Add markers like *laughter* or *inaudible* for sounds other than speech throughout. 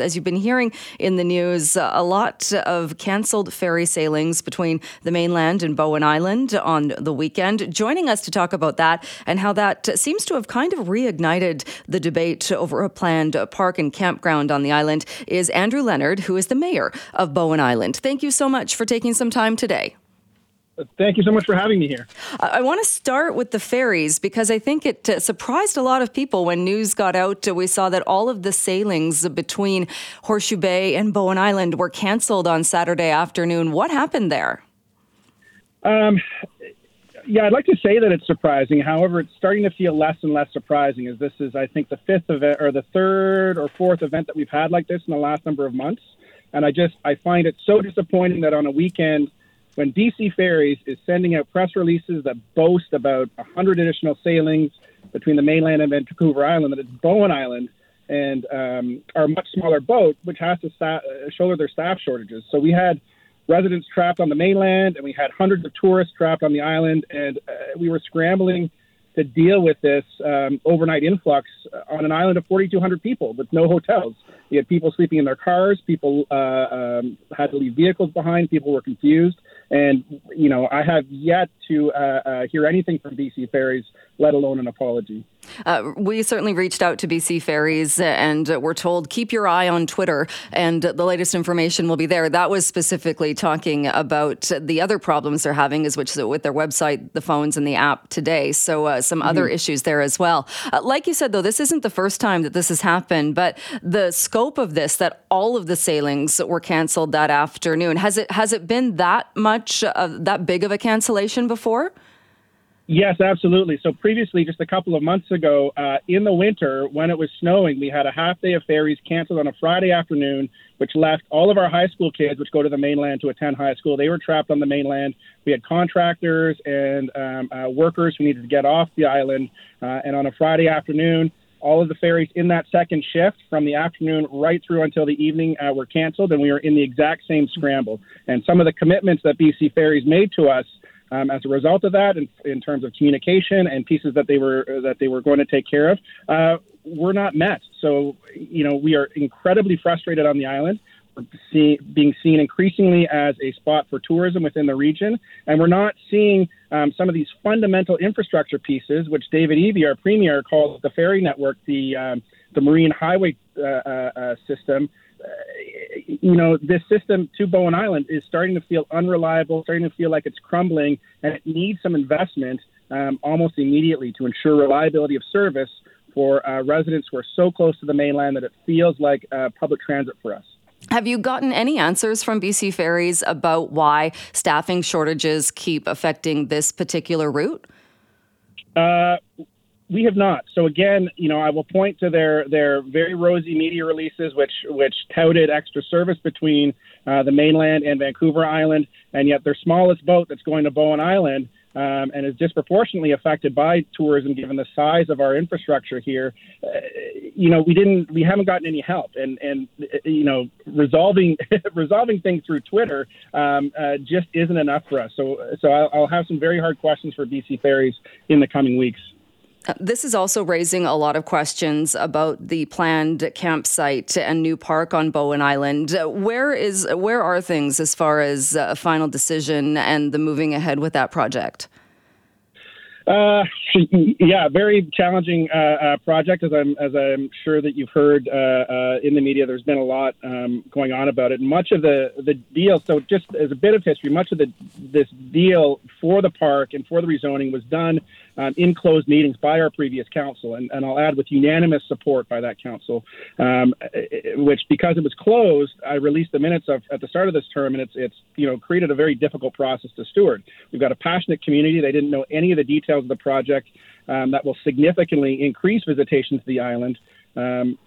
As you've been hearing in the news, a lot of cancelled ferry sailings between the mainland and Bowen Island on the weekend. Joining us to talk about that and how that seems to have kind of reignited the debate over a planned park and campground on the island is Andrew Leonard, who is the mayor of Bowen Island. Thank you so much for taking some time today. Thank you so much for having me here. I want to start with the ferries because I think it uh, surprised a lot of people when news got out. We saw that all of the sailings between Horseshoe Bay and Bowen Island were canceled on Saturday afternoon. What happened there? Um, yeah, I'd like to say that it's surprising. However, it's starting to feel less and less surprising as this is, I think, the fifth event or the third or fourth event that we've had like this in the last number of months. And I just I find it so disappointing that on a weekend when BC Ferries is sending out press releases that boast about 100 additional sailings between the mainland and Vancouver Island, that it's Bowen Island and um, our much smaller boat, which has to sta- uh, shoulder their staff shortages. So we had residents trapped on the mainland, and we had hundreds of tourists trapped on the island, and uh, we were scrambling to deal with this um, overnight influx on an island of 4,200 people with no hotels. You had people sleeping in their cars. People uh, um, had to leave vehicles behind. People were confused. And, you know, I have yet to uh, uh, hear anything from BC Ferries, let alone an apology. Uh, we certainly reached out to BC Ferries and we're told keep your eye on Twitter and the latest information will be there. That was specifically talking about the other problems they're having, is which with their website, the phones, and the app today. So uh, some mm-hmm. other issues there as well. Uh, like you said, though, this isn't the first time that this has happened, but the scope of this, that all of the sailings were canceled that afternoon, has it has it been that much that big of a cancellation before? Yes, absolutely. So previously, just a couple of months ago, uh, in the winter when it was snowing, we had a half day of ferries canceled on a Friday afternoon, which left all of our high school kids, which go to the mainland to attend high school, they were trapped on the mainland. We had contractors and um, uh, workers who needed to get off the island, uh, and on a Friday afternoon, all of the ferries in that second shift from the afternoon right through until the evening uh, were canceled, and we were in the exact same scramble. And some of the commitments that BC Ferries made to us um, as a result of that, in, in, terms of communication and pieces that they were that they were going to take care of, uh, were not met. So, you know, we are incredibly frustrated on the island. We're see, being seen increasingly as a spot for tourism within the region, and we're not seeing um, some of these fundamental infrastructure pieces, which David Eby, our premier, calls the ferry network, the um, the marine highway uh, uh, uh system, you know, this system to Bowen Island is starting to feel unreliable, starting to feel like it's crumbling, and it needs some investment um, almost immediately to ensure reliability of service for uh, residents who are so close to the mainland that it feels like uh, public transit for us. Have you gotten any answers from BC Ferries about why staffing shortages keep affecting this particular route? Uh, we have not. So again, you know, I will point to their their very rosy media releases, which which touted extra service between uh, the mainland and Vancouver Island, and yet their smallest boat that's going to Bowen Island um, and is disproportionately affected by tourism given the size of our infrastructure here. Uh, you know, we didn't, we haven't gotten any help, and and you know, resolving *laughs* resolving things through Twitter um, uh, just isn't enough for us. So so I'll, I'll have some very hard questions for BC Ferries in the coming weeks. This is also raising a lot of questions about the planned campsite and new park on Bowen Island. Where is where are things as far as a final decision and the moving ahead with that project? Uh, yeah, very challenging uh, uh, project, as I'm as I'm sure that you've heard uh, uh, in the media. There's been a lot um, going on about it. Much of the the deal. So, just as a bit of history, much of the this deal for the park and for the rezoning was done um, in closed meetings by our previous council, and, and I'll add with unanimous support by that council, um, which because it was closed, I released the minutes of at the start of this term, and it's it's you know created a very difficult process to steward. We've got a passionate community; they didn't know any of the details of the project um, that will significantly increase visitation to the island. Um,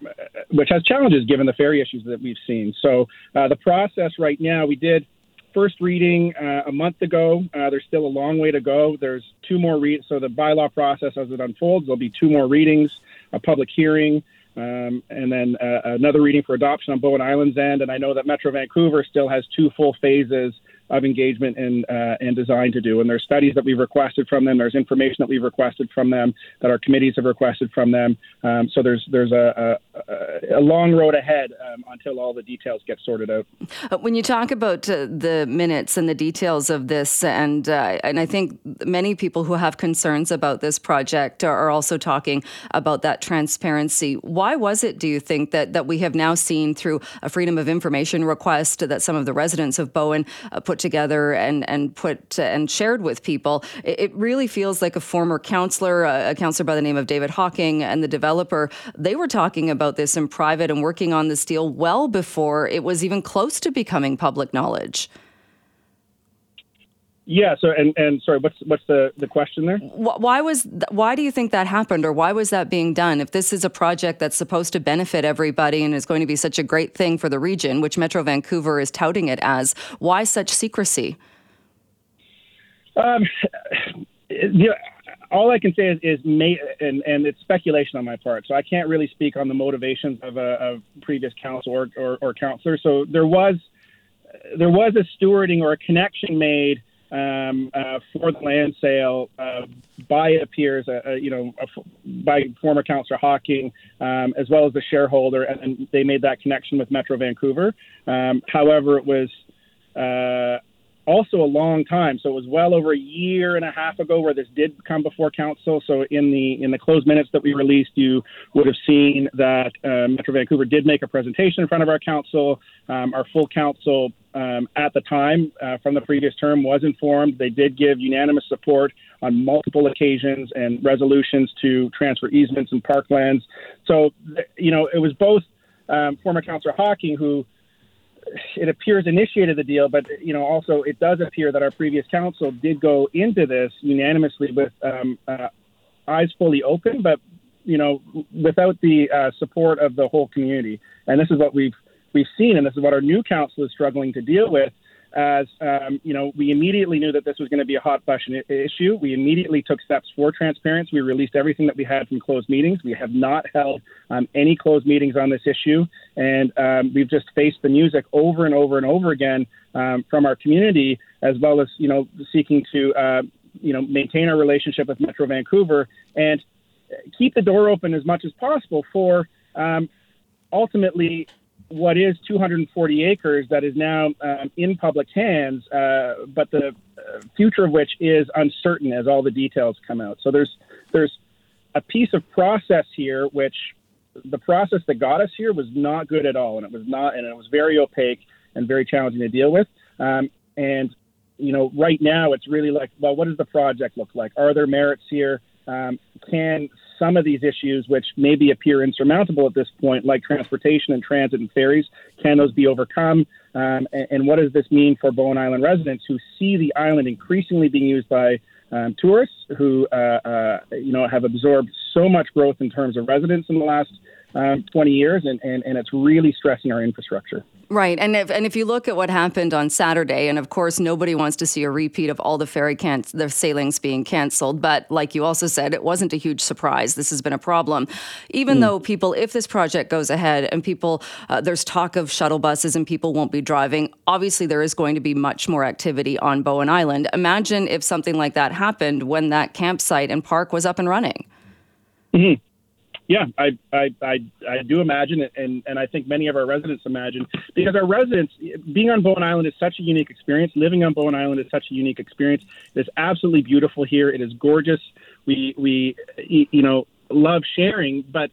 which has challenges given the ferry issues that we've seen. So uh, the process right now, we did first reading uh, a month ago. Uh, there's still a long way to go. There's two more read. So the bylaw process, as it unfolds, there'll be two more readings, a public hearing, um, and then uh, another reading for adoption on Bowen Island's end. And I know that Metro Vancouver still has two full phases of engagement and uh, and design to do. And there's studies that we've requested from them. There's information that we've requested from them that our committees have requested from them. Um, so there's there's a, a long road ahead um, until all the details get sorted out. Uh, when you talk about uh, the minutes and the details of this, and uh, and I think many people who have concerns about this project are also talking about that transparency. Why was it, do you think, that that we have now seen through a freedom of information request that some of the residents of Bowen uh, put together and and put uh, and shared with people? It, it, really feels like a former councillor, a councillor by the name of David Hocking, and the developer. They were talking about this in private and working on this deal well before it was even close to becoming public knowledge. Yeah. So, and, and sorry, what's what's the, the question there? Why was why do you think that happened, or why was that being done? If this is a project that's supposed to benefit everybody and is going to be such a great thing for the region, which Metro Vancouver is touting it as, why such secrecy? Um, *sighs* you know, all I can say is, is may, and, and it's speculation on my part. So I can't really speak on the motivations of a, a previous council or, or, or counselor. So there was there was a stewarding or a connection made um, uh, for the land sale uh, by it appears, uh, uh you know, by former councillor Hocking um, as well as the shareholder, and, and, they made that connection with Metro Vancouver. Um, however, it was uh, also a long time. So it was well over a year and a half ago where this did come before council. So in the in the closed minutes that we released, you would have seen that uh, Metro Vancouver did make a presentation in front of our council. Um, our full council um, at the time uh, from the previous term was informed. They did give unanimous support on multiple occasions and resolutions to transfer easements and parklands. So you know it was both um, former councillor Hocking who it appears initiated the deal, but you know also it does appear that our previous council did go into this unanimously with um, uh, eyes fully open, but you know without the uh, support of the whole community. And this is what we've we've seen, and this is what our new council is struggling to deal with as um, you know, we immediately knew that this was going to be a hot button issue. We immediately took steps for transparency. We released everything that we had from closed meetings. We have not held um, any closed meetings on this issue, and um, we've just faced the music over and over and over again um, from our community, as well as you know, seeking to uh, you know maintain our relationship with Metro Vancouver and keep the door open as much as possible for um, ultimately what is 240 acres that is now um, in public hands, uh, but the uh, future of which is uncertain as all the details come out. So there's there's a piece of process here which the process that got us here was not good at all, and it was not, and it was very opaque and very challenging to deal with. Um, and you know, right now it's really like, well, what does the project look like? Are there merits here? Um, can some of these issues, which maybe appear insurmountable at this point, like transportation and transit and ferries, can those be overcome? Um, and, and, what does this mean for Bowen Island residents who see the island increasingly being used by um, tourists who, uh, uh, you know, have absorbed so much growth in terms of residents in the last um, 20 years, and, and, and it's really stressing our infrastructure. Right, and if and if you look at what happened on Saturday, and of course nobody wants to see a repeat of all the ferry can- the sailings being canceled, but like you also said, it wasn't a huge surprise. This has been a problem, even mm. though people, if this project goes ahead and people, uh, there's talk of shuttle buses and people won't be driving. Obviously, there is going to be much more activity on Bowen Island. Imagine if something like that happened when that campsite and park was up and running. Mm-hmm. Yeah, I, I, I, I do imagine it, and, and I think many of our residents imagine because our residents being on Bowen Island is such a unique experience. Living on Bowen Island is such a unique experience. It is absolutely beautiful here. It is gorgeous. We we you know love sharing, but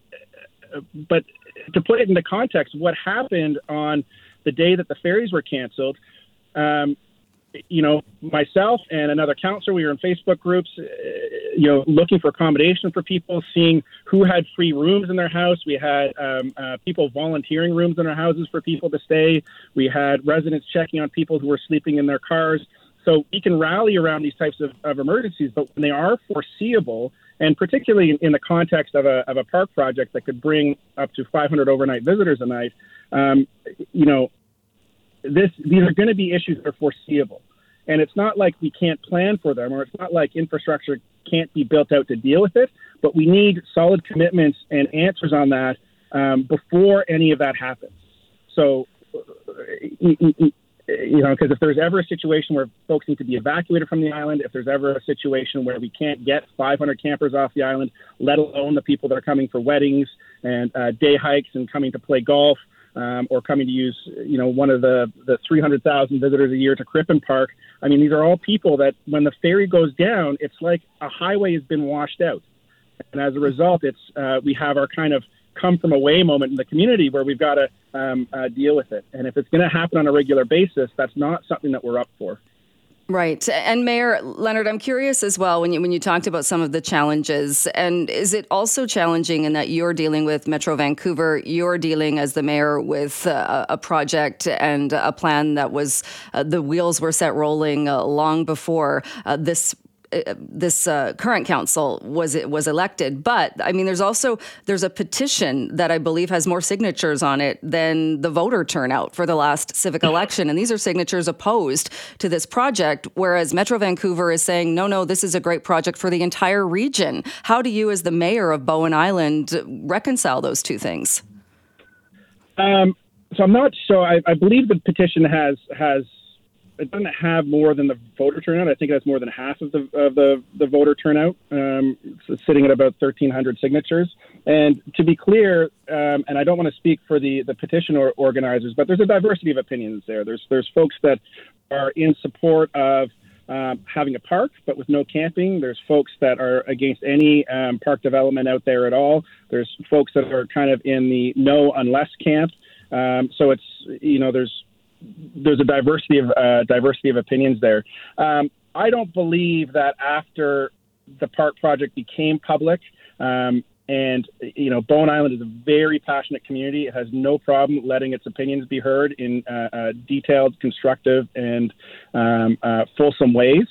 but to put it into context, what happened on the day that the ferries were canceled? Um, you know, myself and another counselor, we were in Facebook groups, uh, you know, looking for accommodation for people, seeing who had free rooms in their house. We had um, uh, people volunteering rooms in their houses for people to stay. We had residents checking on people who were sleeping in their cars. So we can rally around these types of, of emergencies, but when they are foreseeable, and particularly in, in the context of a, of a park project that could bring up to 500 overnight visitors a night, um, you know, this these are going to be issues that are foreseeable. And it's not like we can't plan for them, or it's not like infrastructure can't be built out to deal with it. But we need solid commitments and answers on that um, before any of that happens. So, you know, because if there's ever a situation where folks need to be evacuated from the island, if there's ever a situation where we can't get 500 campers off the island, let alone the people that are coming for weddings and uh, day hikes and coming to play golf, um, or coming to use, you know, one of the the 300,000 visitors a year to Crippen Park. I mean, these are all people that when the ferry goes down, it's like a highway has been washed out, and as a result, it's uh, we have our kind of come from away moment in the community where we've got to um, uh, deal with it. And if it's going to happen on a regular basis, that's not something that we're up for. Right. And Mayor Leonard, I'm curious as well when you when you talked about some of the challenges and is it also challenging in that you're dealing with Metro Vancouver, you're dealing as the mayor with uh, a project and a plan that was uh, the wheels were set rolling uh, long before uh, this uh, this uh, current council was it was elected. But I mean, there's also there's a petition that I believe has more signatures on it than the voter turnout for the last civic election, and these are signatures opposed to this project. Whereas Metro Vancouver is saying, no, no, this is a great project for the entire region. How do you, as the mayor of Bowen Island, reconcile those two things? Um, so I'm not sure. I, I believe the petition has has it doesn't have more than the voter turnout. I think it has more than half of the of the, the voter turnout, um, sitting at about 1,300 signatures. And to be clear, um, and I don't want to speak for the the petition or organizers, but there's a diversity of opinions there. There's there's folks that are in support of um, having a park, but with no camping. There's folks that are against any um, park development out there at all. There's folks that are kind of in the no unless camp. Um, so it's you know there's there's a diversity of uh, diversity of opinions there. Um, I don't believe that after the park project became public, um, and you know, Bowen Island is a very passionate community. It has no problem letting its opinions be heard in uh, uh, detailed, constructive, and um, uh, fulsome ways.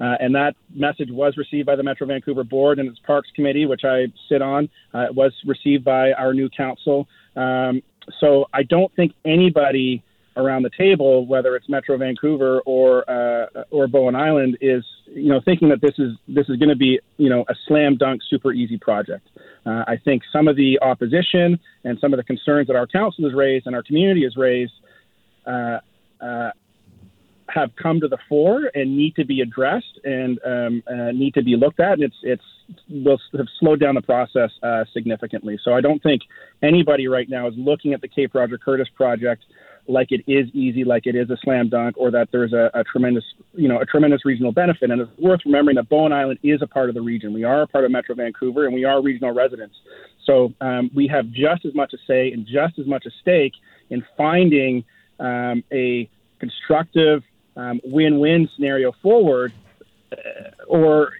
Uh, and that message was received by the Metro Vancouver Board and its Parks Committee, which I sit on. Uh, it was received by our new council. Um, so I don't think anybody around the table, whether it's Metro Vancouver or uh, or Bowen Island, is you know thinking that this is this is going to be you know a slam dunk, super easy project. Uh, I think some of the opposition and some of the concerns that our council has raised and our community has raised uh, uh have come to the fore and need to be addressed and um, uh, need to be looked at. And it's it's will have slowed down the process uh, significantly. So I don't think anybody right now is looking at the Cape Roger Curtis project like it is easy, like it is a slam dunk, or that there's a, a tremendous, you know, a tremendous regional benefit. And it's worth remembering that Bowen Island is a part of the region. We are a part of Metro Vancouver, and we are regional residents. So um, we have just as much a say and just as much a stake in finding um, a constructive um, win-win scenario forward, uh, or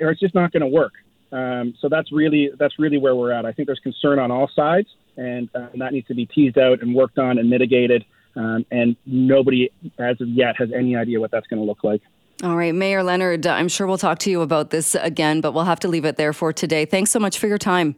or it's just not going to work. Um, so that's really that's really where we're at. I think there's concern on all sides, and, uh, that needs to be teased out and worked on and mitigated. Um, and nobody, as of yet, has any idea what that's going to look like. All right, Mayor Leonard, I'm sure we'll talk to you about this again, but we'll have to leave it there for today. Thanks so much for your time.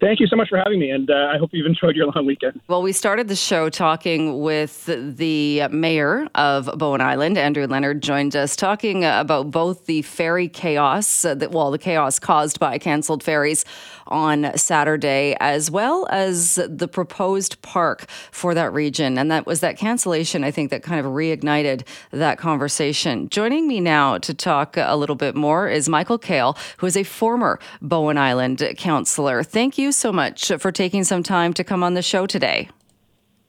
Thank you so much for having me, and uh, I hope you've enjoyed your long weekend. Well, we started the show talking with the mayor of Bowen Island, Andrew Leonard, joined us talking about both the ferry chaos, uh, that, well, the chaos caused by canceled ferries on Saturday, as well as the proposed park for that region. And that was that cancellation, I think, that kind of reignited that conversation. Joining me now to talk a little bit more is Michael Kaille, who is a former Bowen Island councillor. Thank you so much for taking some time to come on the show today.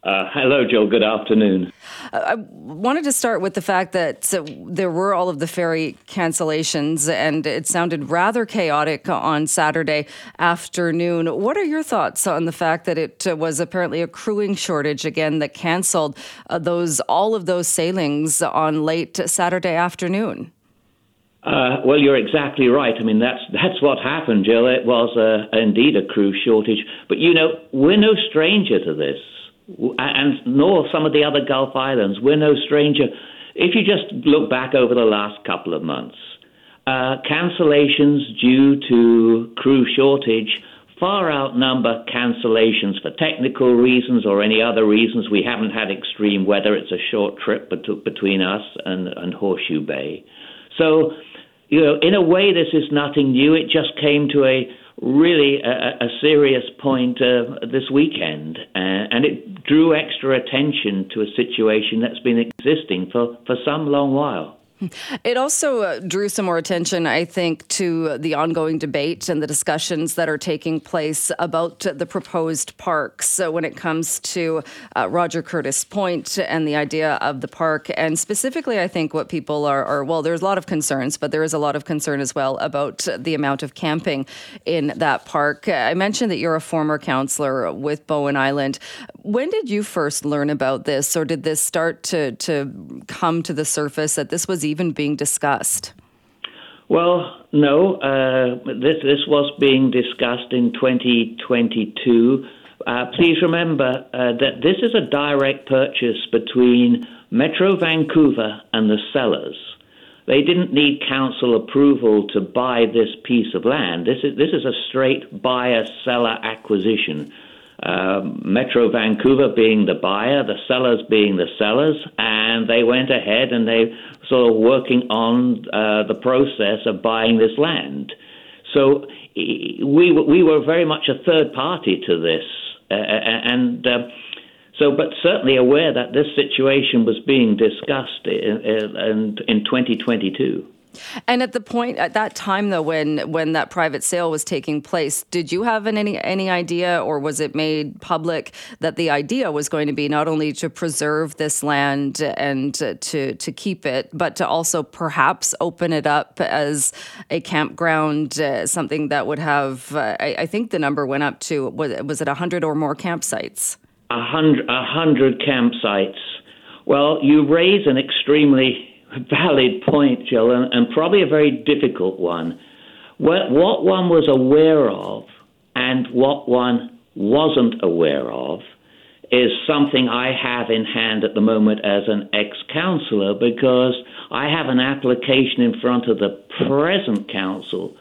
Uh, hello, Joe. Good afternoon. I wanted to start with the fact that uh, there were all of the ferry cancellations, and it sounded rather chaotic on Saturday afternoon. What are your thoughts on the fact that it uh, was apparently a crewing shortage again that canceled uh, those all of those sailings on late Saturday afternoon? Uh, well, you're exactly right. I mean, that's that's what happened, Jill. It was uh, indeed a crew shortage. But you know, we're no stranger to this and nor some of the other Gulf islands. We're no stranger. If you just look back over the last couple of months, uh, cancellations due to crew shortage far outnumber cancellations for technical reasons or any other reasons. We haven't had extreme weather. It's a short trip between us and, and Horseshoe Bay. So, you know, in a way, this is nothing new. It just came to a really a, a serious point uh, this weekend, uh, and it drew extra attention to a situation that's been existing for, for some long while. It also uh, drew some more attention, I think, to the ongoing debate and the discussions that are taking place about the proposed parks. So, when it comes to uh, Roger Curtis Point and the idea of the park, and specifically, I think what people are, are, well, there's a lot of concerns, but there is a lot of concern as well about the amount of camping in that park. I mentioned that you're a former councillor with Bowen Island. When did you first learn about this, or did this start to, to come to the surface that this was even being discussed? Well, no. Uh, this this was being discussed in 2022. Uh, please remember uh, that this is a direct purchase between Metro Vancouver and the sellers. They didn't need council approval to buy this piece of land. This is this is a straight buyer-seller acquisition. Um, Metro Vancouver being the buyer, the sellers being the sellers, and they went ahead and they sort of working on uh, the process of buying this land. So we we were very much a third party to this, uh, and. Uh, so, but certainly aware that this situation was being discussed in, in, in 2022. And at the point at that time, though, when when that private sale was taking place, did you have an, any any idea, or was it made public that the idea was going to be not only to preserve this land and to to keep it, but to also perhaps open it up as a campground, uh, something that would have, uh, I, I, think the number went up to was was it hundred or more campsites? A hundred, a hundred campsites. Well, you raise an extremely valid point, Jill, and, and probably a very difficult one. What, what one was aware of and what one wasn't aware of is something I have in hand at the moment as an ex councillor because I have an application in front of the present council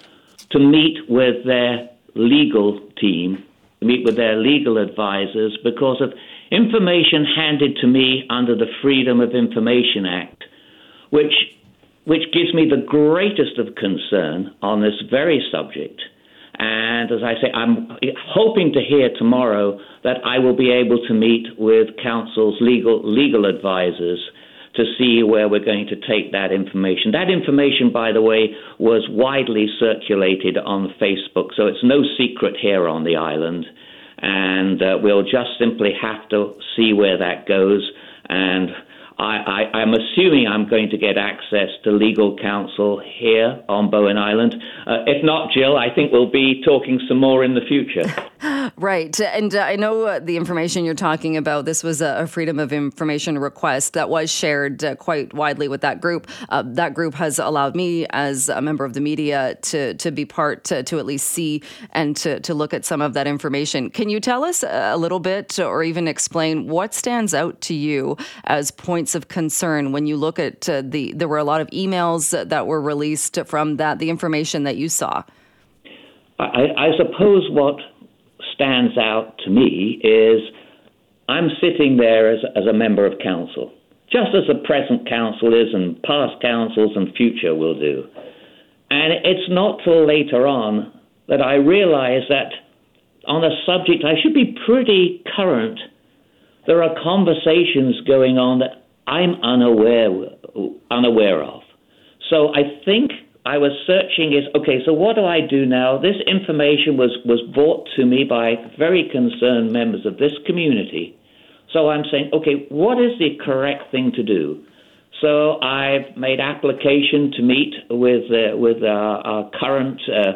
to meet with their legal team, meet with their legal advisors because of information handed to me under the Freedom of Information Act which which gives me the greatest of concern on this very subject. And as I say, I'm hoping to hear tomorrow that I will be able to meet with council's legal legal advisors to see where we're going to take that information. That information, by the way, was widely circulated on Facebook, so it's no secret here on the island. And uh, we'll just simply have to see where that goes. And I, I, am assuming I'm going to get access to legal counsel here on Bowen Island. Uh, if not, Jill, I think we'll be talking some more in the future. *laughs* right. And uh, I know uh, the information you're talking about, this was a, Freedom of Information request that was shared uh, quite widely with that group. Uh, that group has allowed me, as a member of the media, to, to be part, to, to at least see and to, to look at some of that information. Can you tell us a little bit or even explain what stands out to you as points? points of concern when you look at uh, the there were a lot of emails that were released from that the information that you saw I, I suppose what stands out to me is I'm sitting there as, as a member of council, just as the present council is and past councils and future will do. And it's not till later on that I realize that on a subject I should be pretty current. There are conversations going on that I'm unaware unaware of. So I think I was searching is okay. So what do I do now? This information was was brought to me by very concerned members of this community. So I'm saying, okay, what is the correct thing to do? So I've made application to meet with uh, with our, our current uh,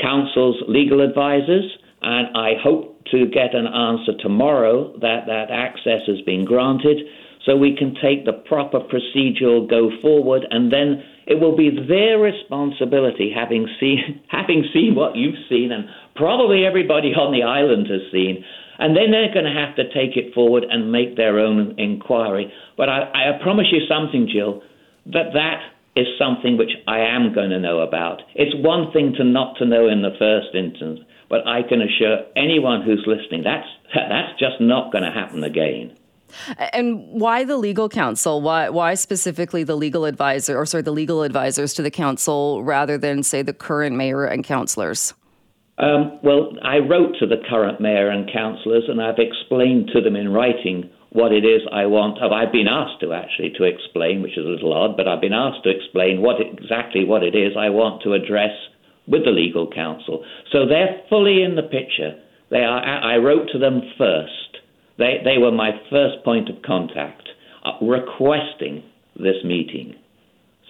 council's legal advisors, and I hope to get an answer tomorrow that that access has been granted so we can take the proper procedural go forward and then it will be their responsibility having seen *laughs* having seen what you've seen and probably everybody on the island has seen and then they're going to have to take it forward and make their own inquiry but I, I promise you something jill that that is something which I am going to know about. It's one thing to not to know in the first instance, but I can assure anyone who's listening that's *laughs* that's just not going to happen again. And why the legal counsel? Why why specifically the legal advisor, or sorry, the legal advisors to the council rather than say the current mayor and councillors? Um, well, I wrote to the current mayor and councillors, and I've explained to them in writing what it is I want. I've been asked to actually to explain, which is a little odd, but I've been asked to explain what exactly what it is I want to address with the legal counsel. So they're fully in the picture. They are. I wrote to them first. They they were my first point of contact, uh, requesting this meeting.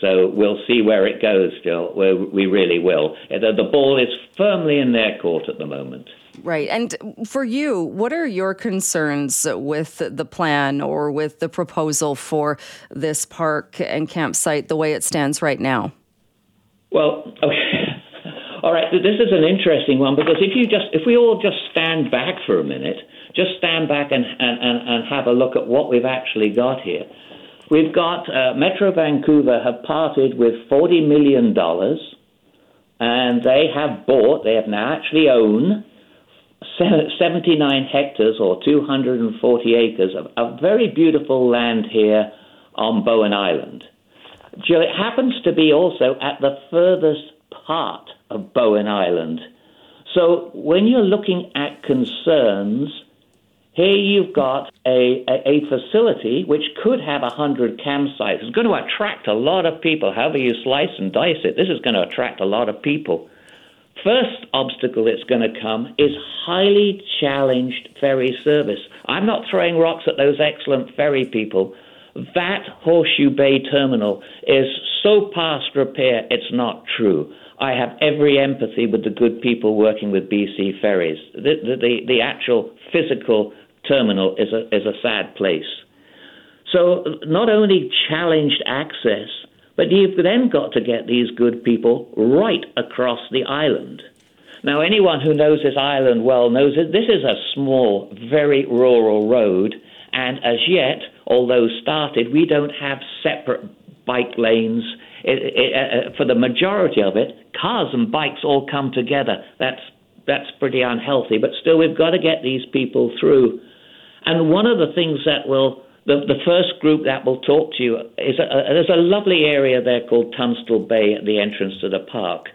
So we'll see where it goes, Jill. We really will. The ball is firmly in their court at the moment. Right. And for you, what are your concerns with the plan or with the proposal for this park and campsite the way it stands right now? Well, okay. *laughs* All right, this is an interesting one because if you just if we all just stand back for a minute, just stand back and, and, and, and have a look at what we've actually got here. We've got uh, Metro Vancouver have parted with $40 million and they have bought, they have now actually own 79 hectares or 240 acres of, of very beautiful land here on Bowen Island. It happens to be also at the furthest part of Bowen Island. So when you're looking at concerns, here you've got a, a, a facility which could have 100 campsites. It's going to attract a lot of people. However you slice and dice it, this is going to attract a lot of people. First obstacle that's going to come is highly challenged ferry service. I'm not throwing rocks at those excellent ferry people. That Horseshoe Bay terminal is so past repair, it's not true. I have every empathy with the good people working with BC Ferries. The, the, the, the actual physical terminal is a, is a sad place. So, not only challenged access, but you've then got to get these good people right across the island. Now, anyone who knows this island well knows that this is a small, very rural road, and as yet, although started, we don't have separate bike lanes. It, it, uh, for the majority of it, cars and bikes all come together. That's that's pretty unhealthy, but still, we've got to get these people through and one of the things that will, the, the first group that will talk to you is a, a, there's a lovely area there called Tunstall Bay at the entrance to the park.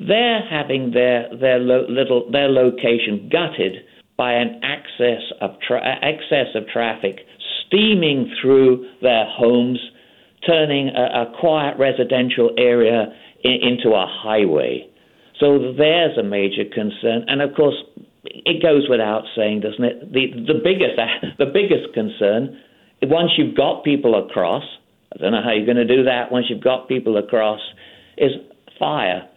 They're having their their lo, little their location gutted by an excess of tra- excess of traffic steaming through their homes, turning a, a quiet residential area in, into a highway. So there's a major concern, and of course it goes without saying, doesn't it? The the biggest *laughs* the biggest concern once you've got people across, I don't know how you're going to do that. Once you've got people across, is fire.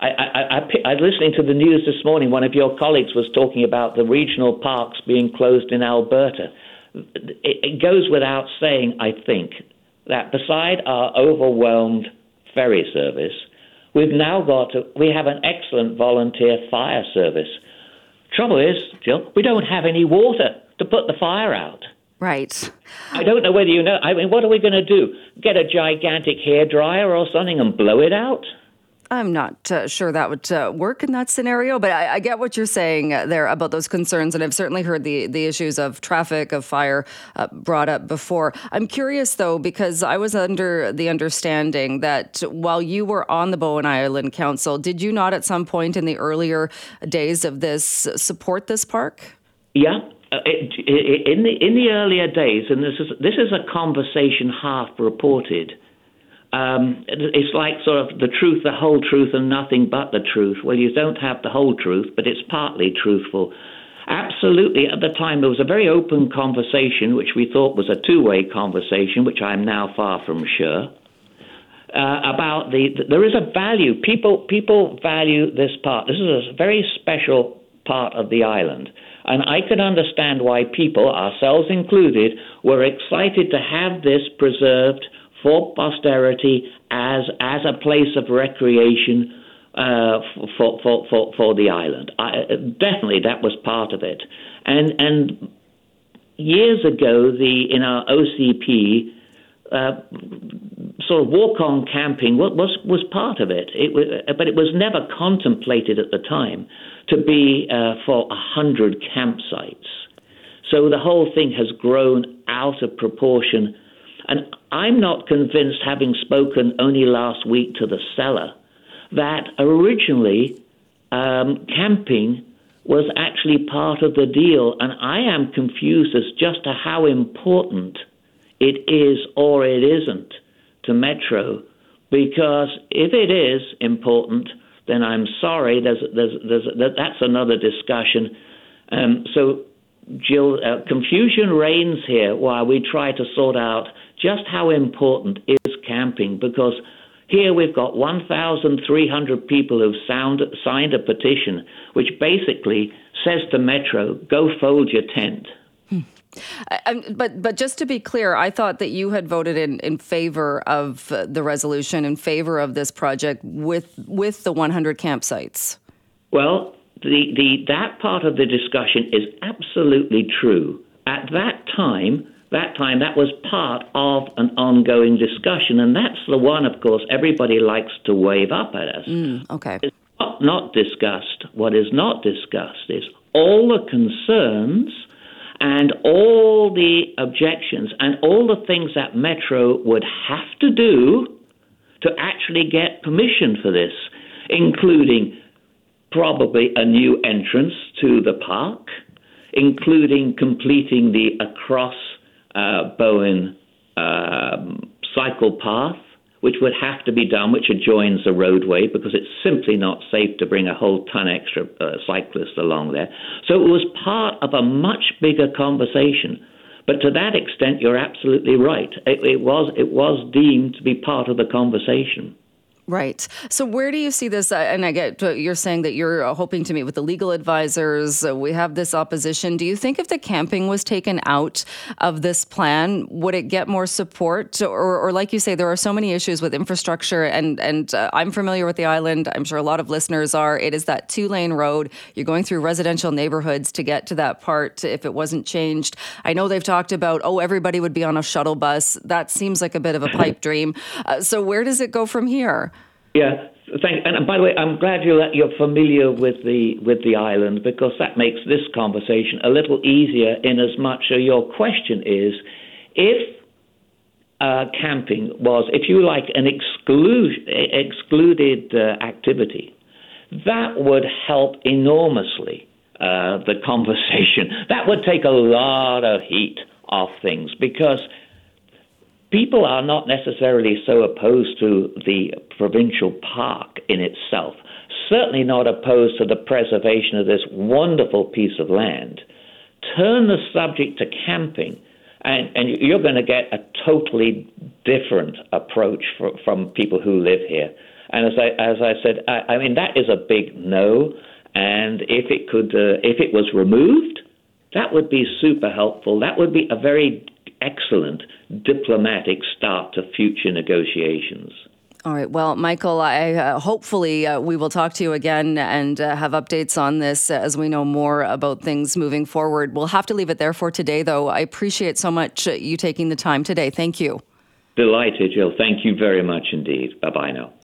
I, I, I, I listening to the news this morning. One of your colleagues was talking about the regional parks being closed in Alberta. It, it goes without saying, I think, that beside our overwhelmed ferry service, we've now got to, we have an excellent volunteer fire service Trouble is, Jill, we don't have any water to put the fire out. Right. I don't know whether you know. I mean, what are we going to do? Get a gigantic hair dryer or something and blow it out? I'm not uh, sure that would uh, work in that scenario, but I, I, get what you're saying there about those concerns, and I've certainly heard the the issues of traffic, of fire uh, brought up before. I'm curious though because I was under the understanding that while you were on the Bowen Island Council, did you not at some point in the earlier days of this support this park? Yeah, uh, in the in the earlier days, and this is this is a conversation half reported um, it's like sort of the truth, the whole truth, and nothing but the truth. Well, you don't have the whole truth, but it's partly truthful. Absolutely, at the time, there was a very open conversation, which we thought was a two way conversation, which I'm now far from sure. Uh, about the, there is a value people people value this part. This is a very special part of the island, and I can understand why people, ourselves included, were excited to have this preserved for posterity as as a place of recreation uh, for, for, for, for the island. I, definitely, that was part of it. And and years ago, the in our OCP. Uh, sort of walk-on camping was, was part of it. It was, but it was never contemplated at the time to be uh, for a hundred campsites. So the whole thing has grown out of proportion and I'm not convinced, having spoken only last week to the seller, that originally um, camping was actually part of the deal, and I am confused as just to how important it is or it isn't to Metro, because if it is important, then I'm sorry. There's, there's, there's, that's another discussion. Um, so, Jill, uh, confusion reigns here while we try to sort out just how important is camping, because here we've got 1,300 people who've sound, signed a petition which basically says to Metro, go fold your tent. Hmm. Um, but but just to be clear, I thought that you had voted in, in favor of uh, the resolution, in favor of this project with with the 100 campsites. Well, the, the that part of the discussion is absolutely true. At that time, that time that was part of an ongoing discussion, and that's the one, of course, everybody likes to wave up at us. Mm, okay. It's not, not discussed. What is not discussed is all the concerns and all the objections and all the things that Metro would have to do to actually get permission for this, including probably a new entrance to the park, including completing the across uh, Bowen um, cycle path, which would have to be done, which adjoins the roadway because it's simply not safe to bring a whole ton extra uh, cyclists along there. So it was part of a much bigger conversation. But to that extent, you're absolutely right. It, it was it was deemed to be part of the conversation. Right. So, where do you see this? Uh, and I get you're saying that you're uh, hoping to meet with the legal advisors. Uh, we have this opposition. Do you think if the camping was taken out of this plan, would it get more support? Or, or like you say, there are so many issues with infrastructure, and and uh, I'm familiar with the island. I'm sure a lot of listeners are. It is that two lane road. You're going through residential neighborhoods to get to that part. If it wasn't changed, I know they've talked about oh everybody would be on a shuttle bus. That seems like a bit of a pipe dream. Uh, so where does it go from here? Yeah, thank. And by the way, I'm glad you're you're familiar with the with the island because that makes this conversation a little easier. In as much as your question is, if uh, camping was, if you like, an exclude, excluded uh, activity, that would help enormously uh, the *laughs* conversation. That would take a lot of heat off things because people are not necessarily so opposed to the provincial park in itself, certainly not opposed to the preservation of this wonderful piece of land. Turn the subject to camping, and, and you're going to get a totally different approach for, from people who live here. And as I, as I said, I, I mean, that is a big no. And if it could, uh, if it was removed, that would be super helpful. That would be a very excellent diplomatic start to future negotiations. All right. Well, Michael, I uh, hopefully uh, we will talk to you again and uh, have updates on this as we know more about things moving forward. We'll have to leave it there for today, though. I appreciate so much uh, you taking the time today. Thank you. Delighted, Jill. Thank you very much indeed. Bye bye now.